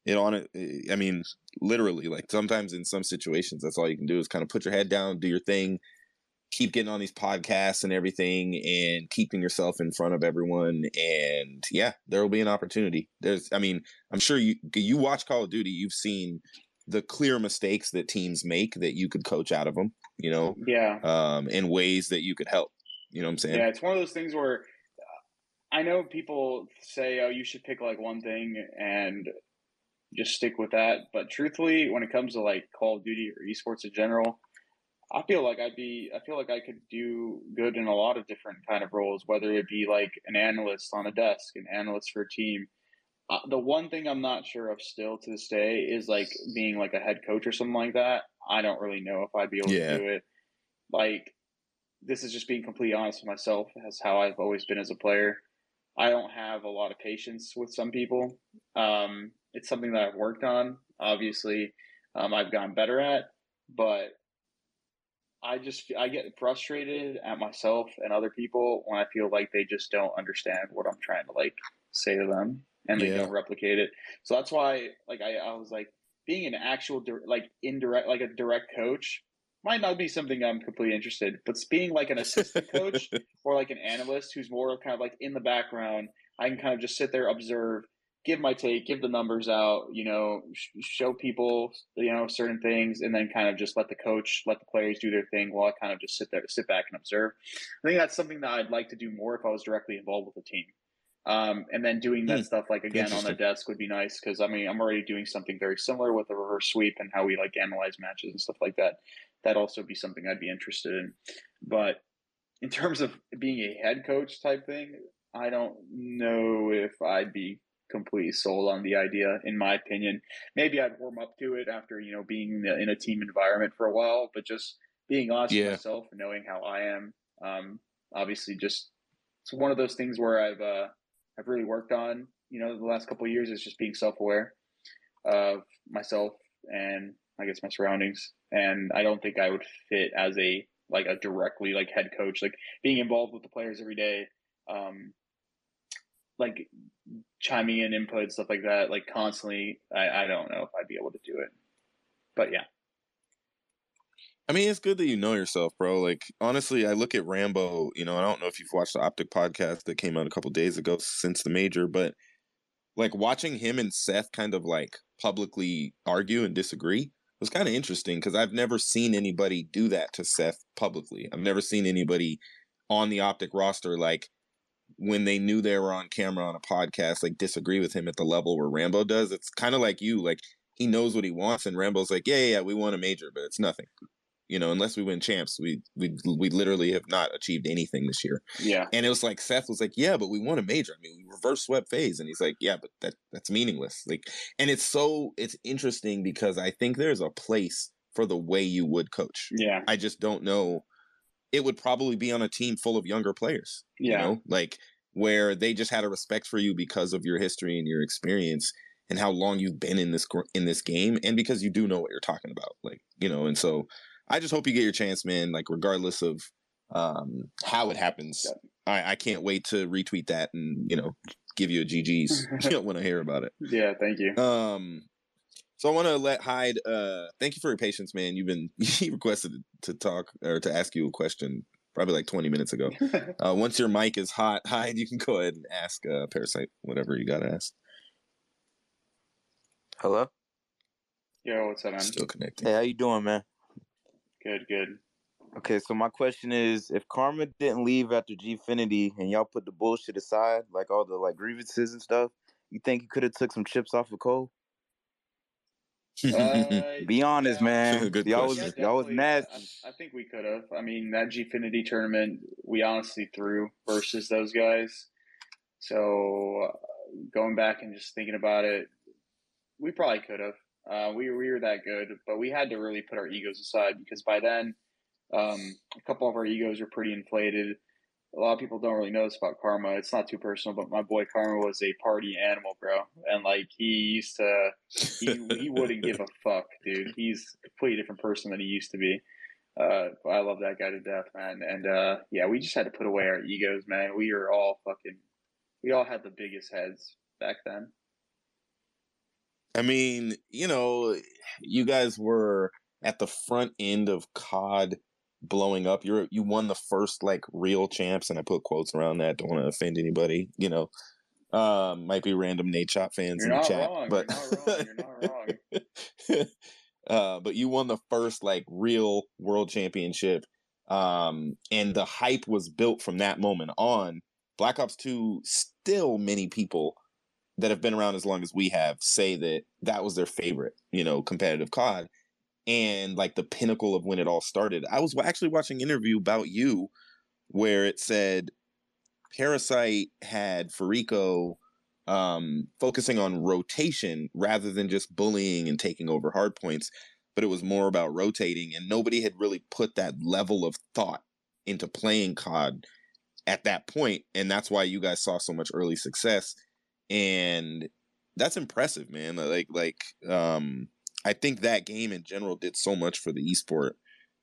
it on it i mean literally like sometimes in some situations that's all you can do is kind of put your head down do your thing keep getting on these podcasts and everything and keeping yourself in front of everyone and yeah there will be an opportunity. There's i mean i'm sure you you watch call of duty you've seen the clear mistakes that teams make that you could coach out of them you know? Yeah. Um in ways that you could help you know what I'm saying? Yeah, it's one of those things where uh, I know people say, "Oh, you should pick like one thing and just stick with that." But truthfully, when it comes to like Call of Duty or esports in general, I feel like I'd be I feel like I could do good in a lot of different kind of roles, whether it be like an analyst on a desk, an analyst for a team. Uh, the one thing I'm not sure of still to this day is like being like a head coach or something like that. I don't really know if I'd be able yeah. to do it. Like this is just being completely honest with myself as how I've always been as a player. I don't have a lot of patience with some people. Um, it's something that I've worked on. Obviously, um, I've gotten better at, but I just I get frustrated at myself and other people when I feel like they just don't understand what I'm trying to like say to them and they yeah. don't replicate it. So that's why like I, I was like being an actual like indirect like a direct coach might not be something I'm completely interested. But being like an assistant coach or like an analyst who's more kind of like in the background, I can kind of just sit there, observe, give my take, give the numbers out, you know, sh- show people, you know, certain things, and then kind of just let the coach, let the players do their thing while I kind of just sit there, sit back and observe. I think that's something that I'd like to do more if I was directly involved with the team. Um, and then doing that mm, stuff like again on the desk would be nice because I mean I'm already doing something very similar with the reverse sweep and how we like analyze matches and stuff like that. That also be something I'd be interested in. But in terms of being a head coach type thing, I don't know if I'd be completely sold on the idea. In my opinion, maybe I'd warm up to it after you know being in a team environment for a while. But just being honest yeah. with myself and knowing how I am, um, obviously, just it's one of those things where I've uh, I've really worked on, you know, the last couple years is just being self aware of myself and I guess my surroundings. And I don't think I would fit as a like a directly like head coach, like being involved with the players every day, um, like chiming in input stuff like that, like constantly. I, I don't know if I'd be able to do it, but yeah. I mean, it's good that you know yourself, bro. Like, honestly, I look at Rambo, you know, I don't know if you've watched the Optic podcast that came out a couple days ago since the major, but like watching him and Seth kind of like publicly argue and disagree was kind of interesting because I've never seen anybody do that to Seth publicly. I've never seen anybody on the Optic roster like when they knew they were on camera on a podcast like disagree with him at the level where Rambo does. It's kind of like you, like he knows what he wants, and Rambo's like, yeah, yeah, yeah, we want a major, but it's nothing you know, unless we win champs, we we we literally have not achieved anything this year. Yeah. And it was like Seth was like, "Yeah, but we won a major. I mean, we reverse swept FaZe, And he's like, "Yeah, but that that's meaningless." Like, and it's so it's interesting because I think there's a place for the way you would coach. Yeah. I just don't know. It would probably be on a team full of younger players. Yeah. You know, like where they just had a respect for you because of your history and your experience and how long you've been in this in this game and because you do know what you're talking about like you know and so I just hope you get your chance, man. Like regardless of um, how it happens. I, I can't wait to retweet that and you know give you a GG's you know, when I hear about it. Yeah, thank you. Um, so I want to let Hyde. Uh, thank you for your patience, man. You've been he requested to talk or to ask you a question probably like 20 minutes ago. uh, once your mic is hot, Hyde, you can go ahead and ask uh, Parasite whatever you got to ask. Hello. Yo, what's up, man? Still connecting. Hey, how you doing, man? Good, good. Okay, so my question is, if Karma didn't leave after Gfinity and y'all put the bullshit aside, like all the like grievances and stuff, you think you could have took some chips off of coL? Uh, Be honest, yeah. man. Good y'all was yeah, y'all was nasty. I, I think we could have. I mean, that Gfinity tournament, we honestly threw versus those guys. So uh, going back and just thinking about it, we probably could have. Uh, we we were that good, but we had to really put our egos aside because by then, um, a couple of our egos were pretty inflated. A lot of people don't really know this about Karma. It's not too personal, but my boy Karma was a party animal, bro, and like he used to, he he wouldn't give a fuck, dude. He's a completely different person than he used to be. Uh, I love that guy to death, man. And uh, yeah, we just had to put away our egos, man. We were all fucking, we all had the biggest heads back then. I mean, you know, you guys were at the front end of COD blowing up. You're you won the first like real champs, and I put quotes around that. Don't want to offend anybody, you know. Um, might be random Nadeshot fans You're in the chat, wrong. but You're not wrong. You're not wrong. uh, but you won the first like real world championship, um, and the hype was built from that moment on. Black Ops Two still many people that have been around as long as we have say that that was their favorite, you know, competitive COD and like the pinnacle of when it all started. I was actually watching an interview about you where it said Parasite had Fariko um, focusing on rotation rather than just bullying and taking over hard points, but it was more about rotating, and nobody had really put that level of thought into playing COD at that point, and that's why you guys saw so much early success and that's impressive, man. Like like um I think that game in general did so much for the esport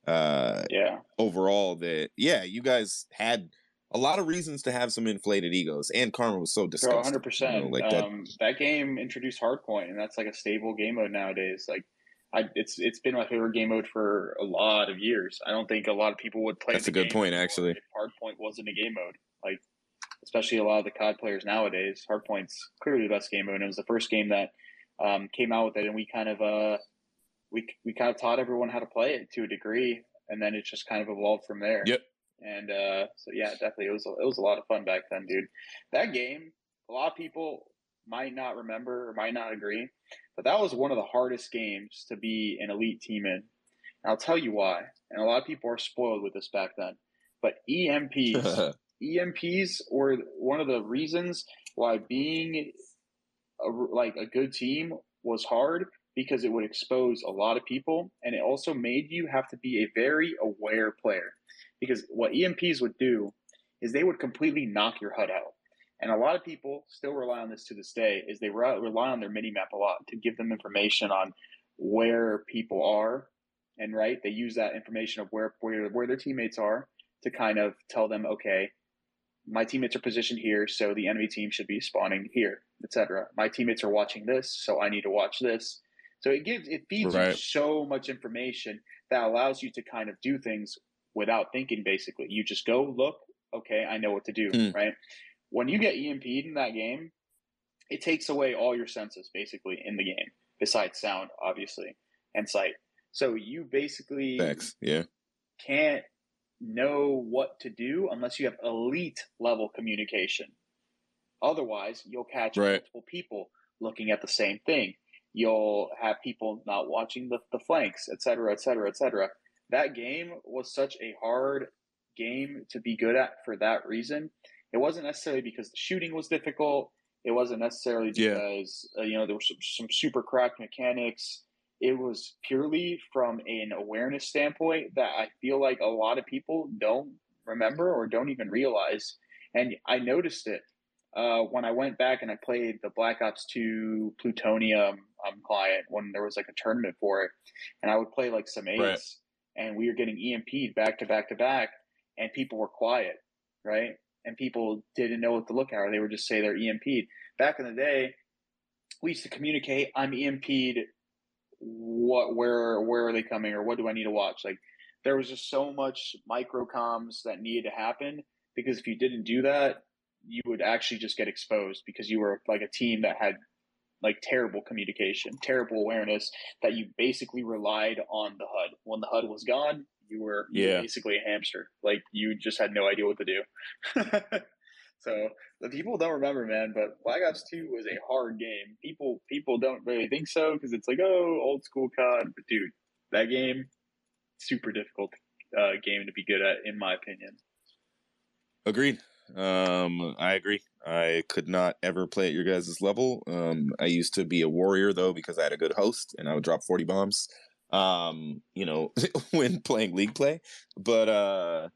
uh yeah overall that yeah, you guys had a lot of reasons to have some inflated egos, and Karma was so disgusting. hundred you know, percent. like that. Um, that game introduced hardpoint, and that's like a stable game mode nowadays. Like, I it's it's been my favorite game mode for a lot of years. I don't think a lot of people would play. That's a good game point, actually. If hardpoint wasn't a game mode, like especially a lot of the COD players nowadays, hardpoint's clearly the best game mode. And it was the first game that um, came out with it, and we kind of uh we we kind of taught everyone how to play it to a degree, and then it just kind of evolved from there. Yep. And uh, so yeah, definitely it was it was a lot of fun back then, dude. That game, a lot of people might not remember or might not agree, but that was one of the hardest games to be an elite team in. And I'll tell you why. And a lot of people are spoiled with this back then. But EMPs, EMPs were one of the reasons why being a, like a good team was hard because it would expose a lot of people and it also made you have to be a very aware player because what EMPs would do is they would completely knock your HUD out. And a lot of people still rely on this to this day is they re- rely on their mini map a lot to give them information on where people are and right they use that information of where where, where their teammates are to kind of tell them okay my teammates are positioned here so the enemy team should be spawning here etc my teammates are watching this so i need to watch this so it gives it feeds you so much information that allows you to kind of do things without thinking basically you just go look okay i know what to do Hmm. right when you get emp'd in that game it takes away all your senses basically in the game besides sound obviously and sight so you basically Facts. Yeah. can't know what to do unless you have elite level communication. Otherwise, you'll catch Right. multiple people looking at the same thing. You'll have people not watching the, the flanks, et cetera, et cetera, et cetera. That game was such a hard game to be good at for that reason. It wasn't necessarily because the shooting was difficult. It wasn't necessarily Yeah. because uh, you know there were some, some super cracked mechanics it was purely from an awareness standpoint that I feel like a lot of people don't remember or don't even realize. And I noticed it uh, when I went back and I played the Black Ops 2 Plutonium um, client when there was like a tournament for it. And I would play like some eights Right. and we were getting EMP'd back to back to back and people were quiet, right? And people didn't know what to look at or they would just say they're EMP'd. Back in the day, we used to communicate, I'm EMP'd what where where are they coming or what do I need to watch? Like there was just so much microcoms that needed to happen because if you didn't do that, you would actually just get exposed because you were like a team that had like terrible communication, terrible awareness that you basically relied on the HUD. When the HUD was gone, you were, Yeah. basically a hamster. Like you just had no idea what to do. so the people don't remember, man, but Black Ops Two was a hard game. People people don't really think so because it's like oh old school COD, but dude, that game super difficult uh, game to be good at, in my opinion. Agreed. Um, I agree. I could not ever play at your guys' level. Um, I used to be a warrior though because I had a good host and I would drop 40 bombs. Um, you know, when playing league play. But uh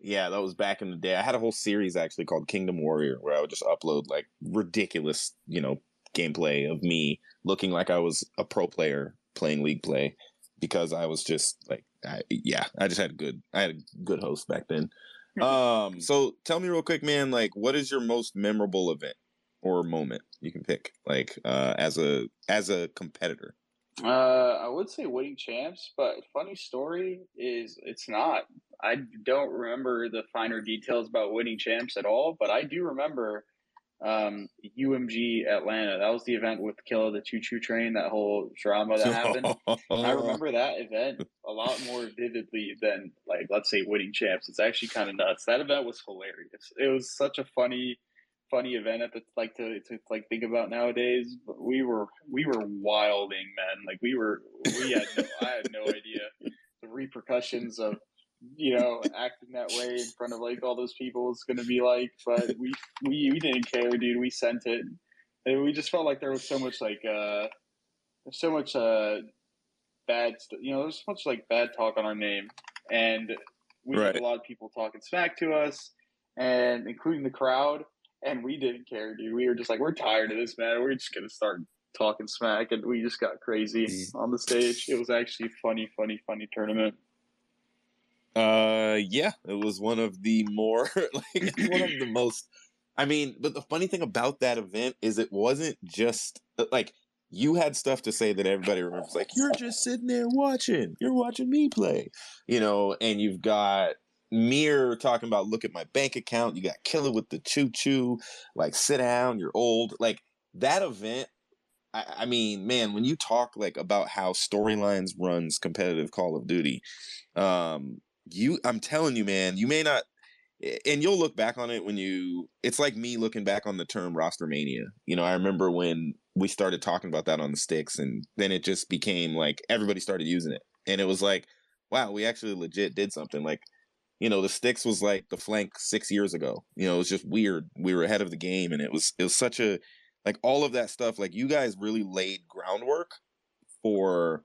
yeah, that was back in the day. I had a whole series actually called Kingdom Warrior where I would just upload like ridiculous, you know, gameplay of me looking like I was a pro player playing league play because I was just like I, yeah, I just had a good I had a good host back then. Um, so tell me real quick, man, like what is your most memorable event or moment you can pick, like uh as a as a competitor? Uh, I would say winning champs, but funny story is it's not. I don't remember the finer details about winning champs at all, but I do remember um, UMG Atlanta. That was the event with Killa the Choo Choo Train. That whole drama that happened. I remember that event a lot more vividly than like let's say winning champs. It's actually kind of nuts. That event was hilarious. It was such a funny, funny event at the like to, to like think about nowadays. But we were we were wilding, man. Like we were we had no, I had no idea the repercussions of you know acting that way in front of like all those people was going to be like. But we we we didn't care, dude. We sent it. And we just felt like there was so much like uh there's so much uh bad st- you know there's so much like bad talk on our name and we had a lot of people talking smack to us and including the crowd and we didn't care dude we were just like we're tired of this man we're just gonna start talking smack and we just got crazy Mm. on the stage it was actually a funny funny funny tournament Uh, yeah, it was one of the more like one of the most. I mean, but the funny thing about that event is it wasn't just uh, like you had stuff to say that everybody remembers. Like you're just sitting there watching, you're watching me play, you know, and you've got Mirror talking about look at my bank account. You got Killa with the choo choo, like sit down, you're old. Like that event I, I mean, man, when you talk like about how storylines runs competitive Call of Duty, um, you, I'm telling you, man, you may not, and you'll look back on it when you. It's like me looking back on the term roster mania. You know, I remember when we started talking about that on the sticks, and then it just became like everybody started using it, and it was like, wow, we actually legit did something. Like, you know, the sticks was like the flank six years ago. You know, it was just weird. We were ahead of the game, and it was it was such a like all of that stuff like you guys really laid groundwork for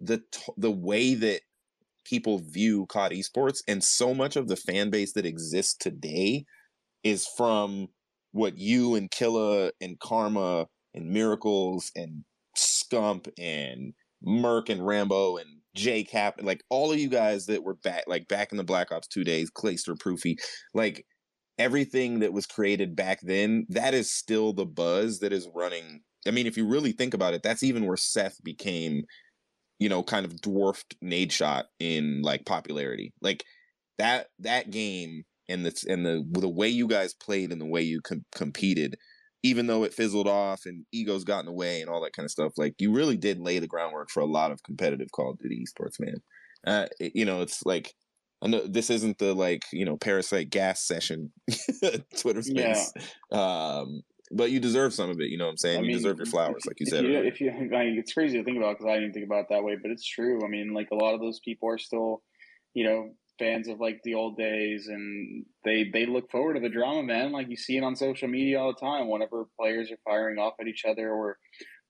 the the way that people view COD esports and so much of the fan base that exists today is from what you and Killa and Karma and Miracles and Scump and Merk and Rambo and JKap like all of you guys that were back like back in the Black Ops 2 days, Clayster Proofy, like everything that was created back then, that is still the buzz that is running. I mean, if you really think about it, that's even where Seth became, you know, kind of dwarfed Nadeshot in like popularity. Like that that game and the and the the way you guys played and the way you com- competed, even though it fizzled off and egos got in the way and all that kind of stuff, like you really did lay the groundwork for a lot of competitive Call of Duty esports, man. Uh, it, you know, it's like I know this isn't the like you know parasite gas session Twitter space, yeah. um, but you deserve some of it. You know what I'm saying? I you deserve your flowers, like you said. You, if you, I mean, it's crazy to think about because I didn't think about it that way, but it's true. I mean, like a lot of those people are still, you know, fans of like the old days, and they they look forward to the drama, man. Like you see it on social media all the time. Whenever players are firing off at each other, or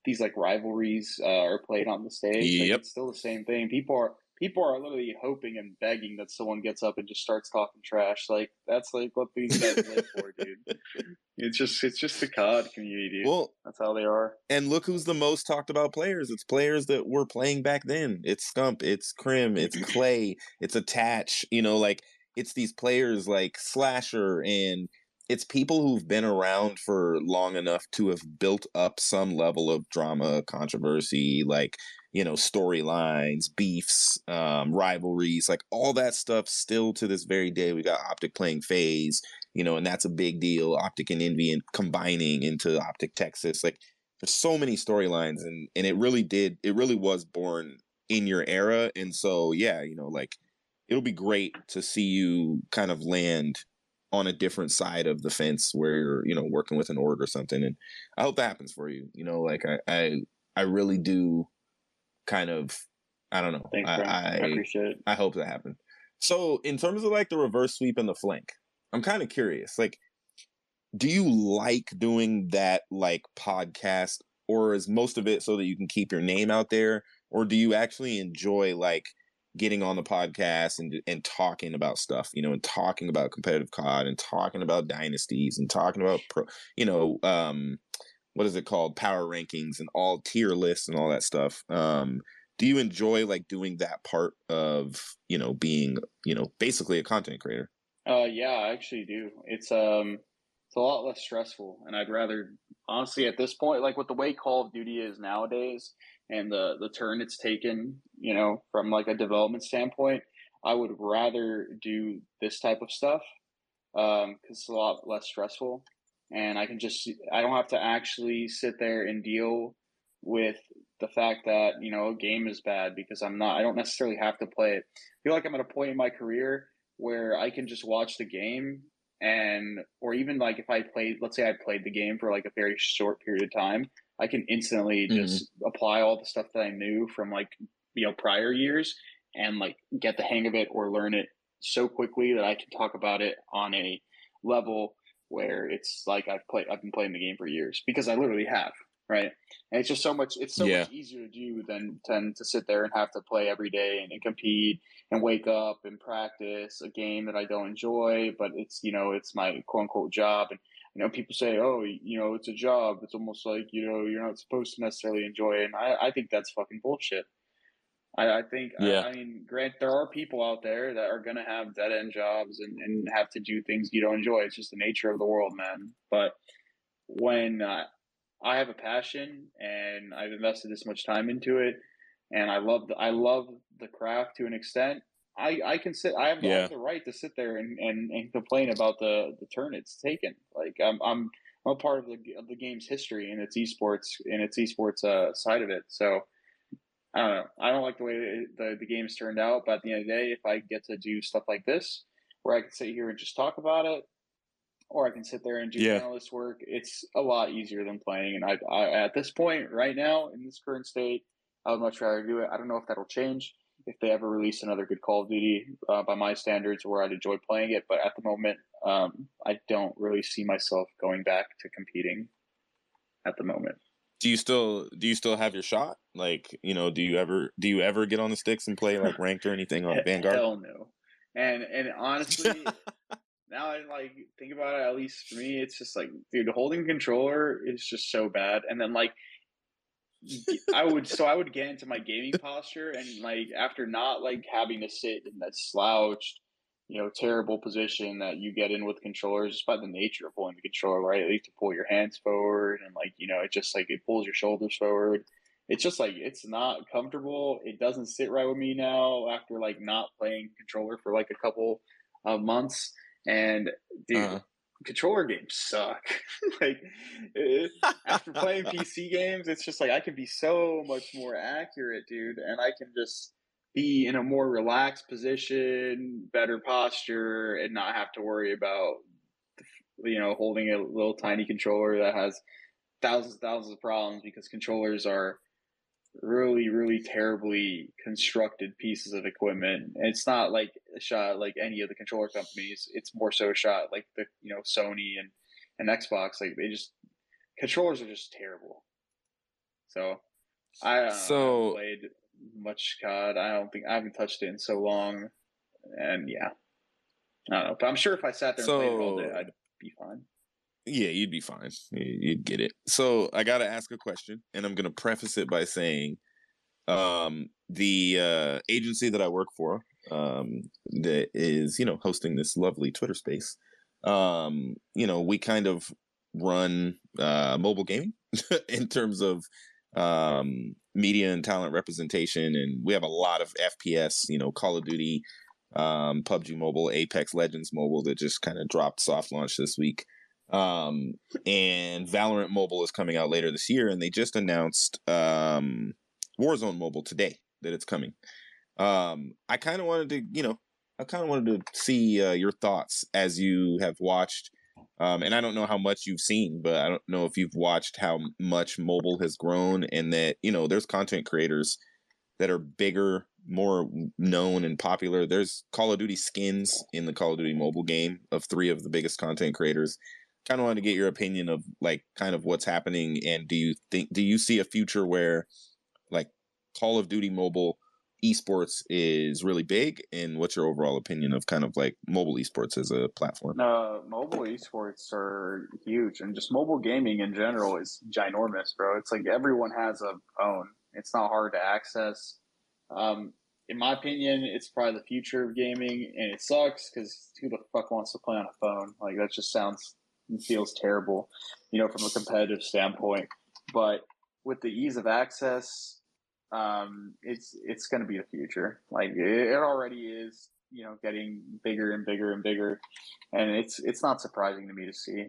these like rivalries uh, are played on the stage, yep. like, it's still the same thing. People are people are literally hoping and begging that someone gets up and just starts talking trash. Like that's like what these guys live for, dude. It's just it's just the COD community. Well, that's how they are. And look who's the most talked about players. It's players that were playing back then. It's Scump, it's Crim, it's Clay, it's Attach. You know, like it's these players like Slasher and it's people who've been around for long enough to have built up some level of drama, controversy, like you know storylines beefs um, rivalries like all that stuff still to this very day we got optic playing FaZe you know and that's a big deal optic and envy and combining into optic texas like there's so many storylines and and it really did it really was born in your era and so yeah you know like it'll be great to see you kind of land on a different side of the fence where you're you know working with an org or something and i hope that happens for you you know like i i, I really do kind of I don't know. Thanks, I, I, I appreciate it. I hope that happened. So in terms of like the reverse sweep and the flank, I'm kind of curious. Like, do you like doing that like podcast, or is most of it so that you can keep your name out there, or do you actually enjoy like getting on the podcast and and talking about stuff, you know, and talking about competitive COD and talking about dynasties and talking about pro, you know, um, what is it called? Power rankings and all tier lists and all that stuff um do you enjoy like doing that part of you know being you know basically a content creator? Uh yeah i actually do. It's um it's a lot less stressful and i'd rather honestly at this point like with the way call of duty is nowadays and the the turn it's taken you know from like a development standpoint i would rather do this type of stuff um because it's a lot less stressful and I can just I don't have to actually sit there and deal with the fact that you know a game is bad because I'm not I don't necessarily have to play it. I feel like I'm at a point in my career where I can just watch the game and or even like if I played let's say I played the game for like a very short period of time, I can instantly mm-hmm. just apply all the stuff that I knew from like you know prior years and like get the hang of it or learn it so quickly that I can talk about it on a level where it's like I've played I've been playing the game for years because I literally have right? And it's just so much it's so yeah. much easier to do than tend to sit there and have to play every day and, and, compete and wake up and practice a game that I don't enjoy but it's you know it's my quote unquote job. And you know people say oh you know it's a job. It's almost like you know you're not supposed to necessarily enjoy it. And I, I think that's fucking bullshit I, I think, Yeah. I, I mean, Grant, there are people out there that are going to have dead end jobs and, and have to do things you don't enjoy. It's just the nature of the world, man. But when uh, I have a passion and I've invested this much time into it, and I love the, I love the craft to an extent. I, I can sit. I have, the, I Yeah. have the right to sit there and, and, and complain about the, the turn it's taken. Like I'm I'm I'm a part of the of the game's history and its esports and its esports uh, side of it. So I don't know. I don't like the way it, the the game's turned out. But at the end of the day, if I get to do stuff like this, where I can sit here and just talk about it, or I can sit there and do Yeah. analyst work, it's a lot easier than playing. And I, I at this point, right now, in this current state, I would much rather do it. I don't know if that'll change if they ever release another good Call of Duty uh, by my standards, where I'd enjoy playing it. But at the moment, um, I don't really see myself going back to competing. At the moment, Do you still do you still have your shot? Like, you know, do you ever do you ever get on the sticks and play like ranked or anything on He- Vanguard? Hell no. And and honestly, now I like think about it. At least for me, it's just like, dude, holding controller is just so bad. And then like, I would so I would get into my gaming posture, and like after not like having to sit in that slouched, you know, terrible position that you get in with controllers, just by the nature of pulling the controller, right? You have to pull your hands forward, and like you know, it just like it pulls your shoulders forward. It's just like it's not comfortable. It doesn't sit right with me now after like not playing controller for like a couple of months. And dude, Uh-huh. controller games suck. like eh, after playing PC games, it's just like I can be so much more accurate, dude, and I can just be in a more relaxed position, better posture, and not have to worry about you know holding a little tiny controller that has thousands and thousands of problems because controllers are really really terribly constructed pieces of equipment. And it's not like a shot like any of the controller companies. It's more so a shot like the you know sony and and xbox. Like they just controllers are just terrible. So i uh, So- haven't played much cod i don't think i haven't touched it in so long and yeah i don't know but i'm sure if i sat there and played it all day i'd be fine Yeah, you'd be fine. You- You'd get it. So I got to ask a question, and I'm going to preface it by saying, um, the uh, agency that I work for, um, that is you know hosting this lovely Twitter space, um, you know, we kind of run uh, mobile gaming in terms of um, media and talent representation, and we have a lot of FPS, you know, Call of Duty. Um, PUBG Mobile, Apex Legends Mobile that just kind of dropped soft launch this week. Um, and Valorant Mobile is coming out later this year, and they just announced um, Warzone Mobile today that it's coming. Um, I kind of wanted to, you know, I kind of wanted to see uh, your thoughts as you have watched. Um, and I don't know how much you've seen, but I don't know if you've watched how much mobile has grown, and that you know there's content creators that are bigger, more known and popular. There's Call of Duty skins in the Call of Duty mobile game of three of the biggest content creators kind of wanted to get your opinion of like kind of what's happening and do you think do you see a future where like call of duty mobile esports is really big and what's your overall opinion of kind of like mobile esports as a platform No, mobile esports are huge, and just mobile gaming in general is ginormous, bro. It's like everyone has a phone. It's not hard to access. Um, in my opinion, it's probably the future of gaming, and it sucks because who the fuck wants to play on a phone? Like that just sounds and feels terrible, you know, from a competitive standpoint. But with the ease of access, um, it's it's going to be the future. Like it, already is, you know, getting bigger and bigger and bigger, and it's it's not surprising to me to see.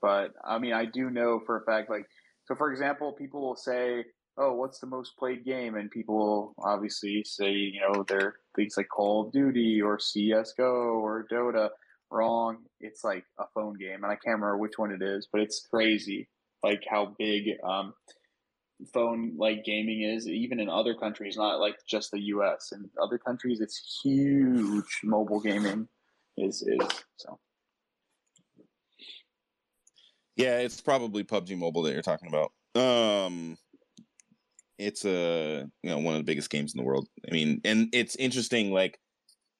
But I mean, I do know for a fact, like, so for example, people will say, "Oh, what's the most played game?" And people obviously say, you know, they're things like Call of Duty or CS:GO or Dota. Wrong. It's like a phone game, and I can't remember which one it is, but it's crazy, like how big um, phone like gaming is, even in other countries, not like just the U.S. In other countries, it's huge. Mobile gaming is is so. yeah it's probably pubg mobile that you're talking about um it's a you know one of the biggest games in the world i mean and it's interesting like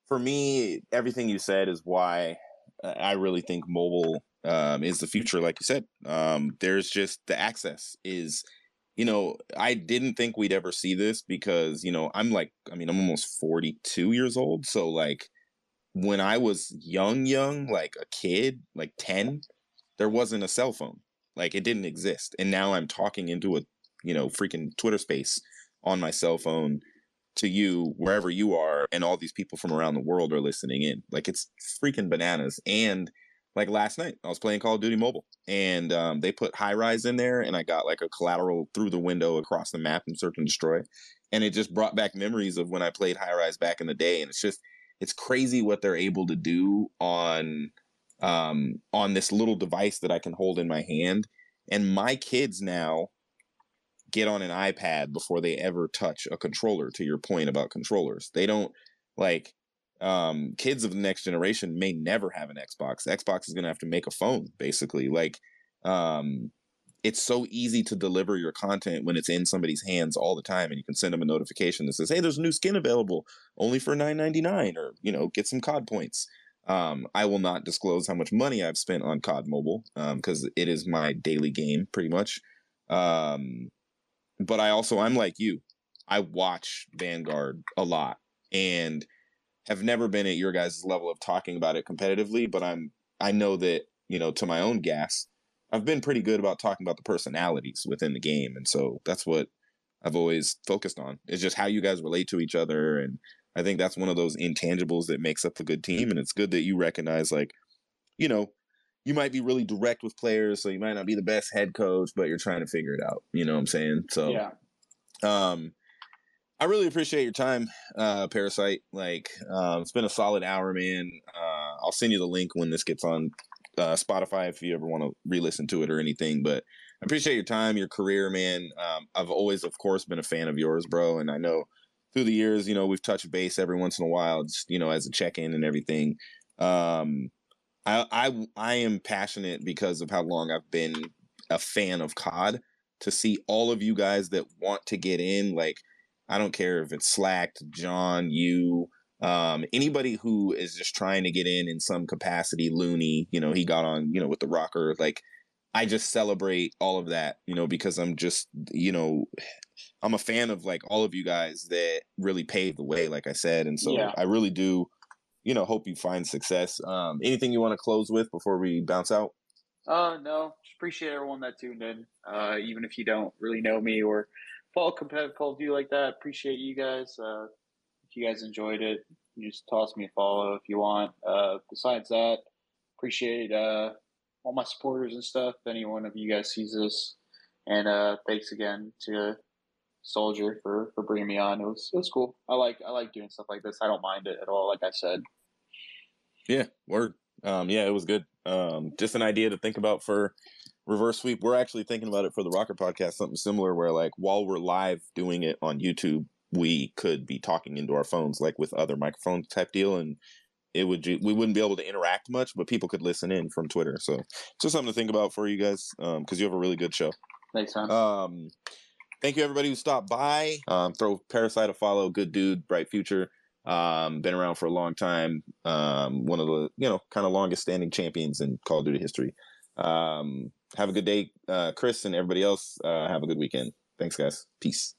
for me everything you said is why uh, i really think mobile um, is the future like you said um, there's just the access is you know, I didn't think we'd ever see this because, you know, I'm like, I mean, I'm almost 42 years old. So, like, when I was young, young, like a kid, like 10, there wasn't a cell phone. Like, it didn't exist. And now I'm talking into a, you know, freaking Twitter space on my cell phone to you wherever you are. And all these people from around the world are listening in. Like, it's freaking bananas. And, like last night i was playing call of duty mobile and um, they put high rise in there and i got like a collateral through the window across the map and search and destroy and it just brought back memories of when i played high rise back in the day and it's just it's crazy what they're able to do on um, on this little device that i can hold in my hand and my kids now get on an ipad before they ever touch a controller to your point about controllers. They don't like um, kids of the next generation may never have an Xbox. Xbox is going to have to make a phone, basically. Like, um, it's so easy to deliver your content when it's in somebody's hands all the time, and you can send them a notification that says, "Hey, there's a new skin available, only for nine ninety nine, or you know, get some COD points." Um, I will not disclose how much money I've spent on COD Mobile because um, it is my daily game, pretty much. Um, but I also, I'm like you, I watch Vanguard a lot, and have never been at your guys' level of talking about it competitively, but I'm I know that, you know, to my own gas, I've been pretty good about talking about the personalities within the game. And so that's what I've always focused on. It's just how you guys relate to each other. And I think that's one of those intangibles that makes up a good team. And it's good that you recognize like, you know, you might be really direct with players, so you might not be the best head coach, but you're trying to figure it out. You know what I'm saying? So yeah. Um I really appreciate your time, uh, Parasite. Like, uh, it's been a solid hour, man. Uh, I'll send you the link when this gets on uh, Spotify if you ever want to re-listen to it or anything. But I appreciate your time, your career, man. Um, I've always, of course, been a fan of yours, bro. And I know through the years, you know, we've touched base every once in a while, just you know, as a check-in and everything. Um, I, I, I am passionate because of how long I've been a fan of COD. To see all of you guys that want to get in, like I don't care if it's Slacked, John, you, um, anybody who is just trying to get in in some capacity. Looney, you know, he got on, you know, with the rocker. Like, I just celebrate all of that, you know, because I'm just, you know, I'm a fan of like all of you guys that really paved the way, like I said, and so yeah. I really do, you know, hope you find success. Um, anything you want to close with before we bounce out? Uh, no, just appreciate everyone that tuned in. Uh, even if you don't really know me or follow competitive Call of like that. Appreciate you guys. Uh, if you guys enjoyed it, just toss me a follow if you want. Uh, besides that, appreciate uh, all my supporters and stuff. If any one of you guys sees this, and uh, thanks again to Soldier for for bringing me on. It was it was cool. I like I like doing stuff like this. I don't mind it at all. Like I said. Yeah, word. Um, yeah, it was good. Um, just an idea to think about for reverse sweep. We're actually thinking about it for the Rocker podcast, something similar where like while we're live doing it on YouTube, we could be talking into our phones like with other microphones type deal and it would we wouldn't be able to interact much, but people could listen in from Twitter. So just something to think about for you guys because um, you have a really good show. Thanks, man. Um, thank you everybody who stopped by. Um, throw Parasite a follow. Good dude, bright future. Um, been around for a long time. Um, one of the you know kind of longest standing champions in Call of Duty history. Um, have a good day, uh, Chris, and everybody else. Uh, have a good weekend. Thanks, guys. Peace.